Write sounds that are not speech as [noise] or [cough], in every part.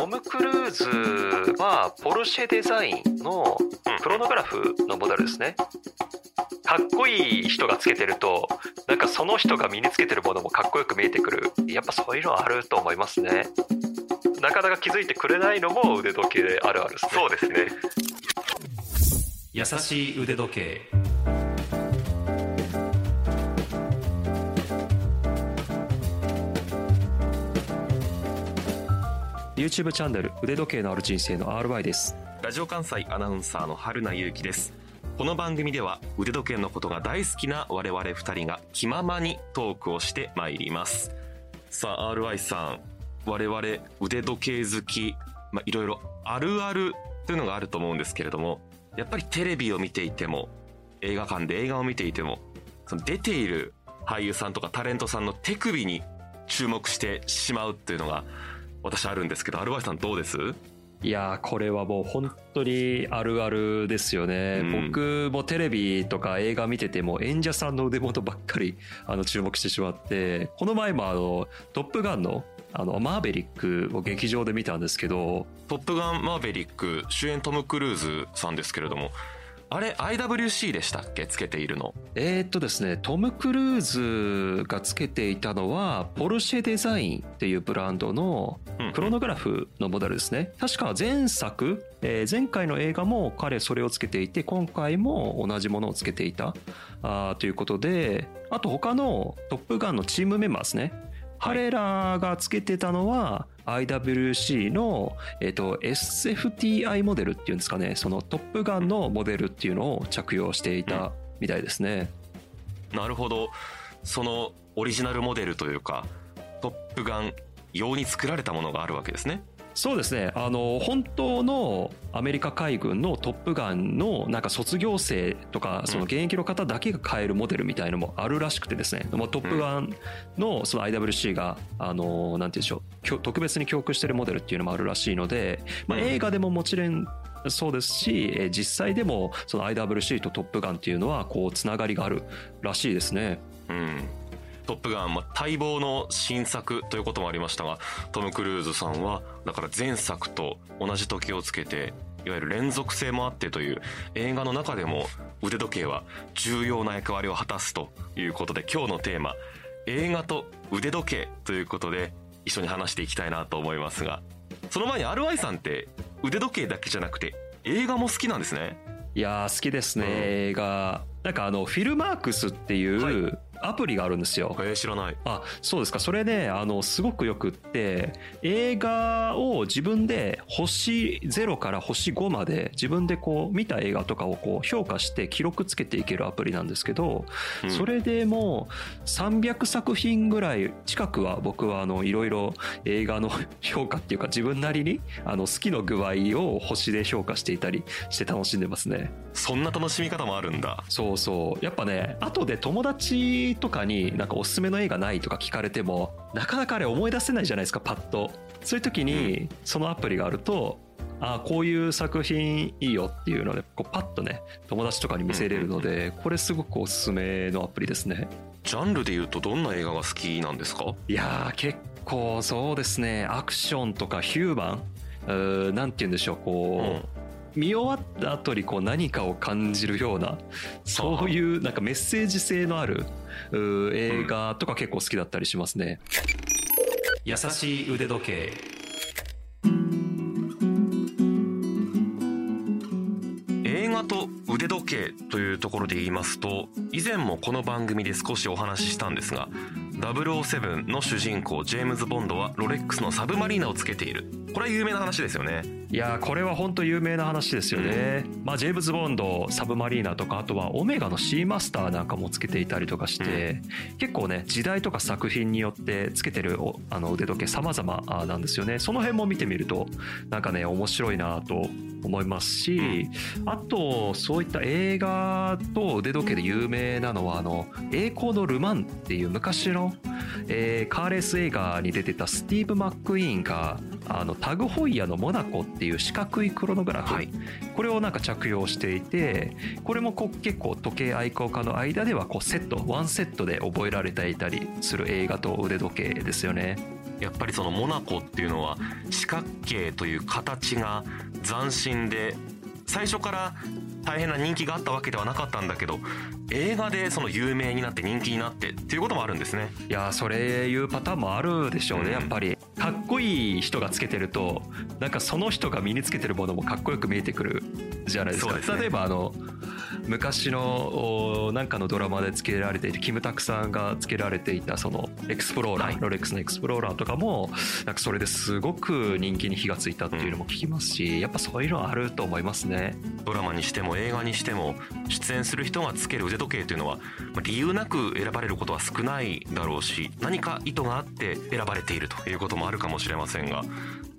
トム・クルーズはポルシェデザインのクロノグラフのモデルですね。かっこいい人がつけてるとなんかその人が身につけてるものもかっこよく見えてくる。やっぱそういうのあると思いますね。なかなか気づいてくれないのも腕時計あるあるですね。そうですね。優しい腕時計 YouTube チャンネル腕時計のある人生の RY です。ラジオ関西アナウンサーの春名ゆうきです。この番組では腕時計のことが大好きな我々二人が気ままにトークをしてまいります。さあ RY さん我々腕時計好き、まあ、いろいろあるあるというのがあると思うんですけれどもやっぱりテレビを見ていても映画館で映画を見ていてもその出ている俳優さんとかタレントさんの手首に注目してしまうっていうのが私あるんですけどアルバイさんどうです？いやこれはもう本当に [laughs] あるあるですよね、うん、僕もテレビとか映画見てても演者さんの腕元ばっかりあの注目してしまってこの前もあの「トップガンの」あのマーベリックを劇場で見たんですけど「トップガンマーベリック」主演トム・クルーズさんですけれどもあれ IWC でしたっけ？つけているの。えー、っとですねトム・クルーズがつけていたのはポルシェデザインっていうブランドのクロノグラフのモデルですね、確か前作、えー、前回の映画も彼それをつけていて今回も同じものをつけていたあということであと他の「トップガン」のチームメンバーですね。彼らがつけてたのは IWC の、えっと、SFTI モデルっていうんですかねそのトップガンのモデルっていうのを着用していたみたいですね。なるほどそのオリジナルモデルというかトップガン用に作られたものがあるわけですね。そうですね。あの本当のアメリカ海軍のトップガンのなんか卒業生とかその現役の方だけが買えるモデルみたいのもあるらしくてですね、トップガンのその IWC があのなんていうんでしょう。特別に供給してるモデルっていうのもあるらしいので、まあ、映画でももちろんそうですし実際でもその IWC とトップガンっていうのはこうつながりがあるらしいですね。うんトップガン、まあ、待望の新作ということもありましたが、トム・クルーズさんは、だから前作と同じ時計をつけて、いわゆる連続性もあってという映画の中でも腕時計は重要な役割を果たすということで今日のテーマ映画と腕時計ということで一緒に話していきたいなと思いますがその前に RY さんって腕時計だけじゃなくて映画も好きなんですね。いや好きですね、うん、映画。なんかあのフィルマークスっていう、はいアプリがあるんですよ。えー、知らない。あ、そうですか。それね、あの、すごくよくって、映画を自分で星0から星5まで自分でこう見た映画とかをこう評価して記録つけていけるアプリなんですけど、うん、それでもう300作品ぐらい近くは僕はあの、いろいろ映画の評価っていうか自分なりにあの好きの具合を星で評価していたりして楽しんでますね。そんな楽しみ方もあるんだ。そうそう。やっぱね、後で友達とかになんかおすすめの映画ないとか聞かれてもなかなかあれ思い出せないじゃないですかパッと。そういう時にそのアプリがあるとああこういう作品いいよっていうのでこうパッとね友達とかに見せれるのでこれすごくおすすめのアプリですね。ジャンルでいうとどんな映画が好きなんですか？いや結構そうですね。アクションとかヒューマンうなんて言うんでしょうこう、うん見終わった後にこう何かを感じるようなそういうなんかメッセージ性のある映画とか結構好きだったりしますね。優しい腕時計。映画と腕時計というところで言いますと以前もこの番組で少しお話ししたんですが007の主人公ジェームズ・ボンドはロレックスのサブマリーナをつけている。これは有名な話ですよねいやこれは本当有名な話ですよね、うん、まあジェームズ・ボンドサブマリーナとかあとはオメガのシーマスターなんかもつけていたりとかして、うん、結構ね時代とか作品によってつけてるあの腕時計様々なんですよね。その辺も見てみるとなんかね面白いなと思いますし、あとそういった映画と腕時計で有名なのはあの栄光のルマンっていう昔の、えー、カーレース映画に出てたスティーブ・マック・イーンがあのタグホイヤのモナコっていう四角いクロノグラフ、はい、これをなんか着用していてこれもこう結構時計愛好家の間ではこうセットワンセットで覚えられていたりする映画と腕時計ですよね。やっぱりそのモナコっていうのは四角形という形が斬新で最初から大変な人気があったわけではなかったんだけど映画でその有名になって人気になってっていうこともあるんですね。いやそれいうパターンもあるでしょうね、うん。やっぱり。かっこいい人がつけてるとなんかその人が身につけてるものもかっこよく見えてくるじゃないですか。ね。例えばあの昔のおなんかのドラマでつけられていてキムタクさんがつけられていたそのエクスプローラー、はいロレックスのエクスプローラーとかもなんかそれですごく人気に火がついたっていうのも聞きますし、やっぱそういうのはあると思いますね。ドラマにしても映画にしても出演する人がつける腕時計というのはまあ理由なく選ばれることは少ないだろうし何か意図があって選ばれているということもあるかもしれませんが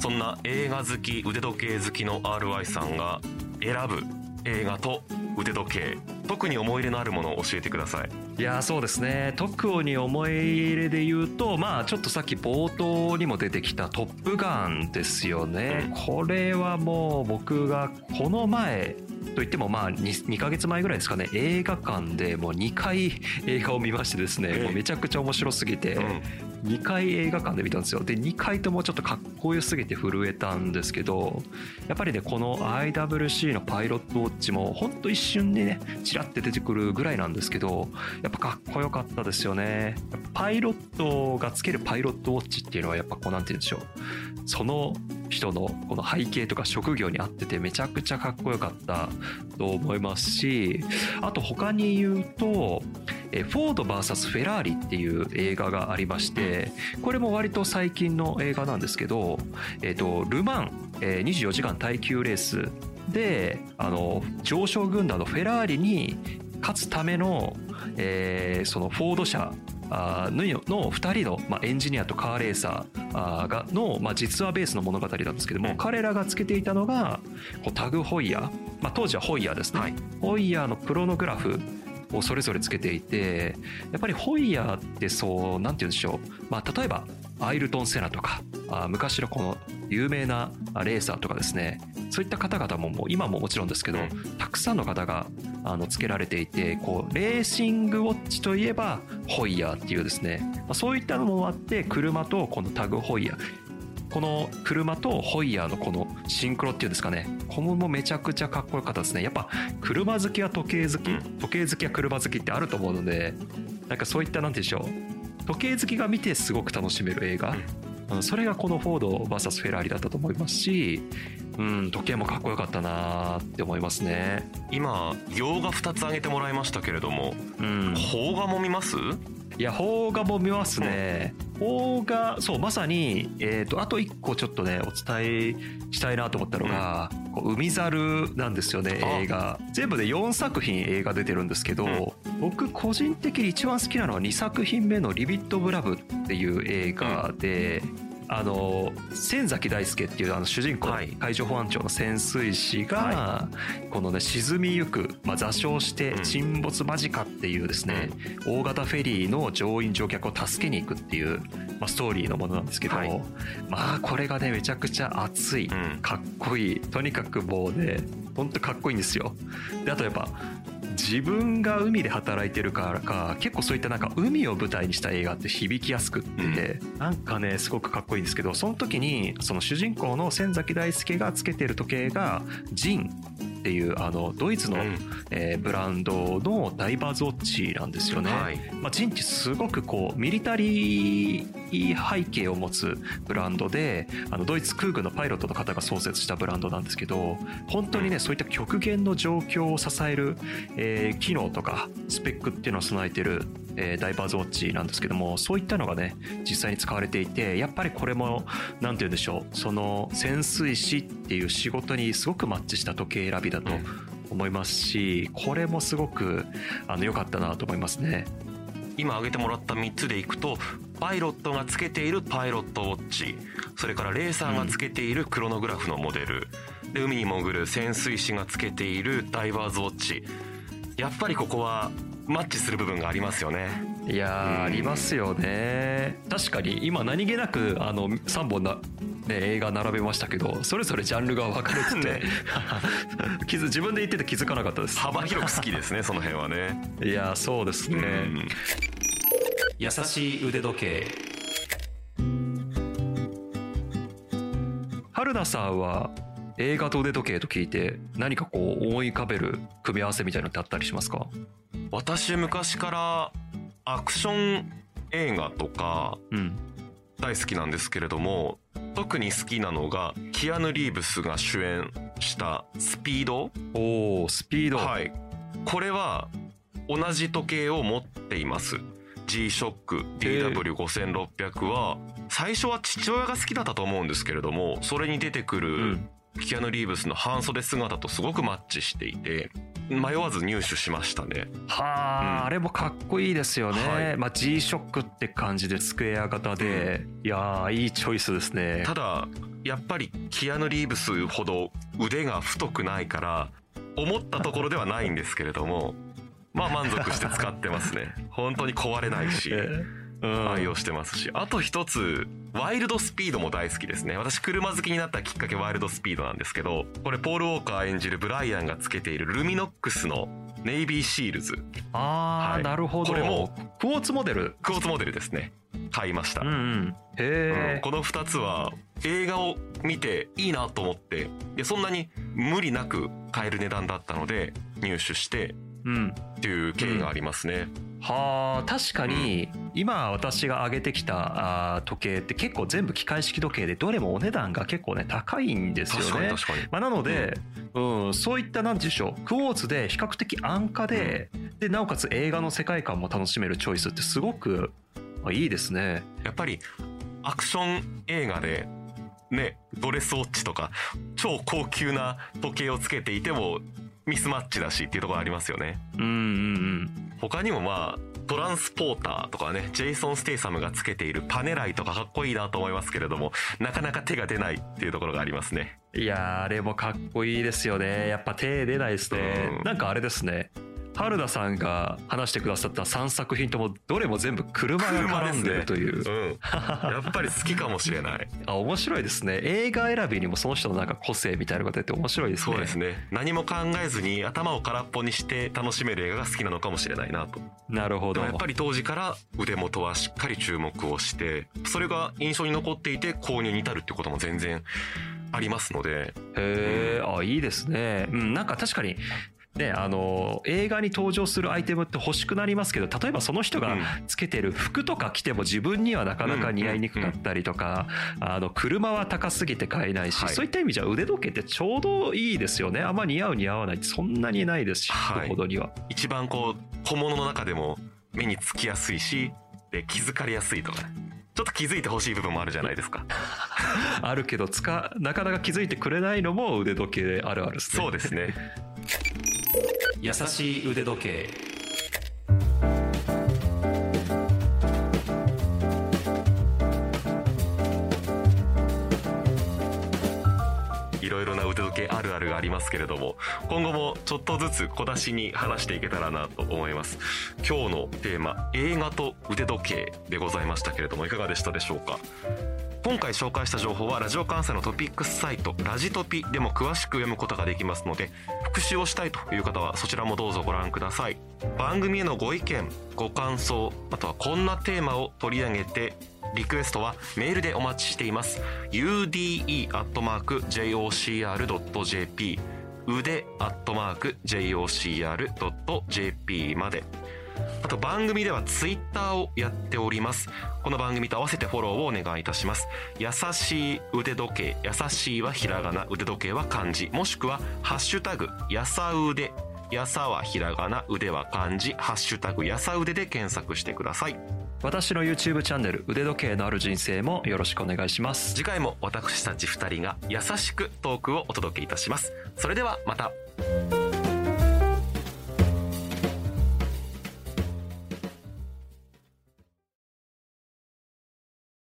そんな映画好き腕時計好きの RY さんが選ぶ映画と腕時計。特に思い入れのあるものを教えてください。いやーそうですね。特に思い入れで言うとまあちょっとさっき冒頭にも出てきた「トップガン」ですよね、これはもう僕がこの前といってもまあ 2, 2ヶ月前ぐらいですかね。映画館でもう2回映画を見ましてですね、ええ。もうめちゃくちゃ面白すぎて、うん2回映画館で見たんですよ。で2回ともちょっとかっこよすぎて震えたんですけどやっぱりねこの IWC のパイロットウォッチもほんと一瞬にねチラッて出てくるぐらいなんですけどやっぱかっこよかったですよね。パイロットがつけるパイロットウォッチっていうのはやっぱこうなんて言うんでしょう。その人のこの背景とか職業に合っててめちゃくちゃかっこよかったと思いますしあと他に言うとえーフォード VS フェラーリっていう映画がありましてこれも割と最近の映画なんですけど、えー、とル・マン、えー24時間耐久レースであの上昇軍団のフェラーリに勝つための、えーそのフォード社のの2人の、まあ、エンジニアとカーレーサーがの、まあ、実話ベースの物語なんですけども彼らがつけていたのがタグ・ホイヤー、まあ、当時はホイヤーですね、はい。ホイヤーのクロノグラフをそれぞれつけていてやっぱりホイヤーってそうなんて言うんでしょう、まあ、例えばアイルトン・セナとかあ昔のこの有名なあレーサーとかですね。そういった方々ももう今ももちろんですけど、うん。たくさんの方があのつけられていてこうレーシングウォッチといえばホイヤーっていうですね、まあ、そういったのもあって車とこのタグホイヤーこの車とホイヤーのこのシンクロっていうんですかね。これもめちゃくちゃかっこよかったですね。やっぱ車好きは時計好き、うん。時計好きは車好きってあると思うのでなんかそういったなんて言うんでしょう。時計好きが見てすごく楽しめる映画、あのそれがこのフォード VS フェラーリだったと思いますし、うん、時計もかっこよかったなーって思いますね。今洋画2つ挙げてもらいましたけれどもうん、邦画も見ます？いや邦画も見ますね。邦画そうまさに、えー、とあと一個ちょっとねお伝えしたいなと思ったのが「こう海猿」なんですよねあ映画全部で4作品映画出てるんですけど、僕個人的に一番好きなのは2作品目の「リビット・ブラブ」っていう映画で。あの千崎大輔っていうあの主人公、はい。海上保安庁の潜水士が、このね沈みゆく、まあ、座礁してうん。沈没間近っていうですね、大型フェリーの乗員乗客を助けに行くっていう、まあ、ストーリーのものなんですけど、はい。まあこれがねめちゃくちゃ熱い、うん。かっこいいとにかくもうねほんとかっこいいんですよ。であとやっぱ自分が海で働いてるからか結構そういったなんか海を舞台にした映画って響きやすくって、なんかねすごくかっこいいんですけどその時にその主人公の千崎大輔がつけてる時計がジンっていうあのドイツの、うん。えーブランドのダイバーズウォッチなんですよね。はい。まあ、ジンってすごくこうミリタリー背景を持つブランドであのドイツ空軍のパイロットの方が創設したブランドなんですけど本当にねそういった極限の状況を支える、えー機能とかスペックっていうのを備えてる、えーダイバーズウォッチなんですけどもそういったのがね実際に使われていてやっぱりこれも何て言うんでしょうその潜水士っていう仕事にすごくマッチした時計選びだと思いますしこれもすごくあの良かったなと思いますね。今挙げてもらった3つでいくとパイロットがつけているパイロットウォッチ。それからレーサーがつけているクロノグラフのモデル、で海に潜る潜水士がつけているダイバーズウォッチ。やっぱりここはマッチする部分がありますよね。いやーうん。ありますよね。確かに今何気なくあの3本な、ね、映画並べましたけどそれぞれジャンルが分かれてて、[laughs] ね。[laughs] 気づ自分で言ってて気づかなかったです。幅広く好きですね [laughs] その辺はね、いやーそうですね、うん。優しい腕時計。田さんは映画と腕時計と聞いて何かこう思い浮かべる組み合わせみたいのってあったりしますか？私昔からアクション映画とかうん。大好きなんですけれども特に好きなのがキアヌ・リーブスが主演した「スピード」おおスピード、はい。これは同じ時計を持っています。G-SHOCK DW5600 は最初は父親が好きだったと思うんですけれどもそれに出てくうるんキアヌ・リーブスの半袖姿とすごくマッチしていて迷わず入手しましたね。はあ、うん。あれもかっこいいですよね、はい。まあ、G ショックって感じでスクエア型で、いやーいいチョイスですね。ただやっぱりキアヌ・リーブスほど腕が太くないから思ったところではないんですけれどもまあ満足して使ってますね。[laughs] 本当に壊れないし。えうん愛用してますしあと一つワイルドスピードも大好きですね。私車好きになったきっかけワイルドスピードなんですけどこれポール・ウォーカー演じるブライアンがつけているルミノックスのネイビーシールズ。ああ、はい。なるほど。これもクォーツモデル？クォーツモデルですね。買いました、うんうん。へえ、うん。この2つは映画を見ていいなと思ってでそんなに無理なく買える値段だったので入手してうんっていう経緯がありますね、はあ確かに今私が挙げてきた時計って結構全部機械式時計でどれもお値段が結構ね高いんですよね。確かにまあ、なので、うん、そういったなんて言うんでしょうクォーツで比較的安価で,、でなおかつ映画の世界観も楽しめるチョイスってすごくあいいですね。やっぱりアクション映画でねドレスウォッチとか超高級な時計をつけていてもミスマッチだしっていうところありますよね。うんうんうん。他にもまあトランスポーターとかねジェイソン・ステイサムがつけているパネライとかかっこいいなと思いますけれどもなかなか手が出ないっていうところがありますね。いやーあれもかっこいいですよね。やっぱ手出ないですね、うん。なんかあれですね春田さんが話してくださった3作品ともどれも全部車が絡んでるという、うん。やっぱり好きかもしれない。[laughs] あ面白いですね。映画選びにもその人のなんか個性みたいなのが出て面白いですね。そうですね。何も考えずに頭を空っぽにして楽しめる映画が好きなのかもしれないなと。なるほど。やっぱり当時から腕元はしっかり注目をしてそれが印象に残っていて購入に至るってことも全然ありますので。へえあいいですね。うんなんか確かにねあの映画に登場するアイテムって欲しくなりますけど例えばその人がうん。つけてる服とか着ても自分にはなかなか似合いにくかったりとかあの車は高すぎて買えないし、はい。そういった意味じゃ腕時計ってちょうどいいですよね。あんま似合う似合わないってそんなにないですしはい。人ほどには。一番こう小物の中でも目につきやすいしで気づかれやすいとかね。ちょっと気づいてほしい部分もあるじゃないですか。[laughs] あるけどつかなかなか気づいてくれないのも腕時計あるあるですね。そうですね優しい腕時計。いろいろな腕時計あるあるがありますけれども今後もちょっとずつ小出しに話していけたらなと思います。今日のテーマ映画と腕時計でございましたけれどもいかがでしたでしょうか？今回紹介した情報はラジオ関西のトピックスサイトラジトピでも詳しく読むことができますので復習をしたいという方はそちらもどうぞご覧ください。番組へのご意見ご感想あとはこんなテーマを取り上げてリクエストはメールでお待ちしています。Ude.jocr.jp 腕 .jocr.jp まで。あと番組ではツイッターをやっております。この番組と合わせてフォローをお願いいたします。優しい腕時計優しいはひらがな腕時計は漢字。もしくはハッシュタグやさ腕やさはひらがな腕は漢字。ハッシュタグやさ腕で検索してください。私の YouTube チャンネル腕時計のある人生もよろしくお願いします。次回も私たち2人が優しくトークをお届けいたします。それではまた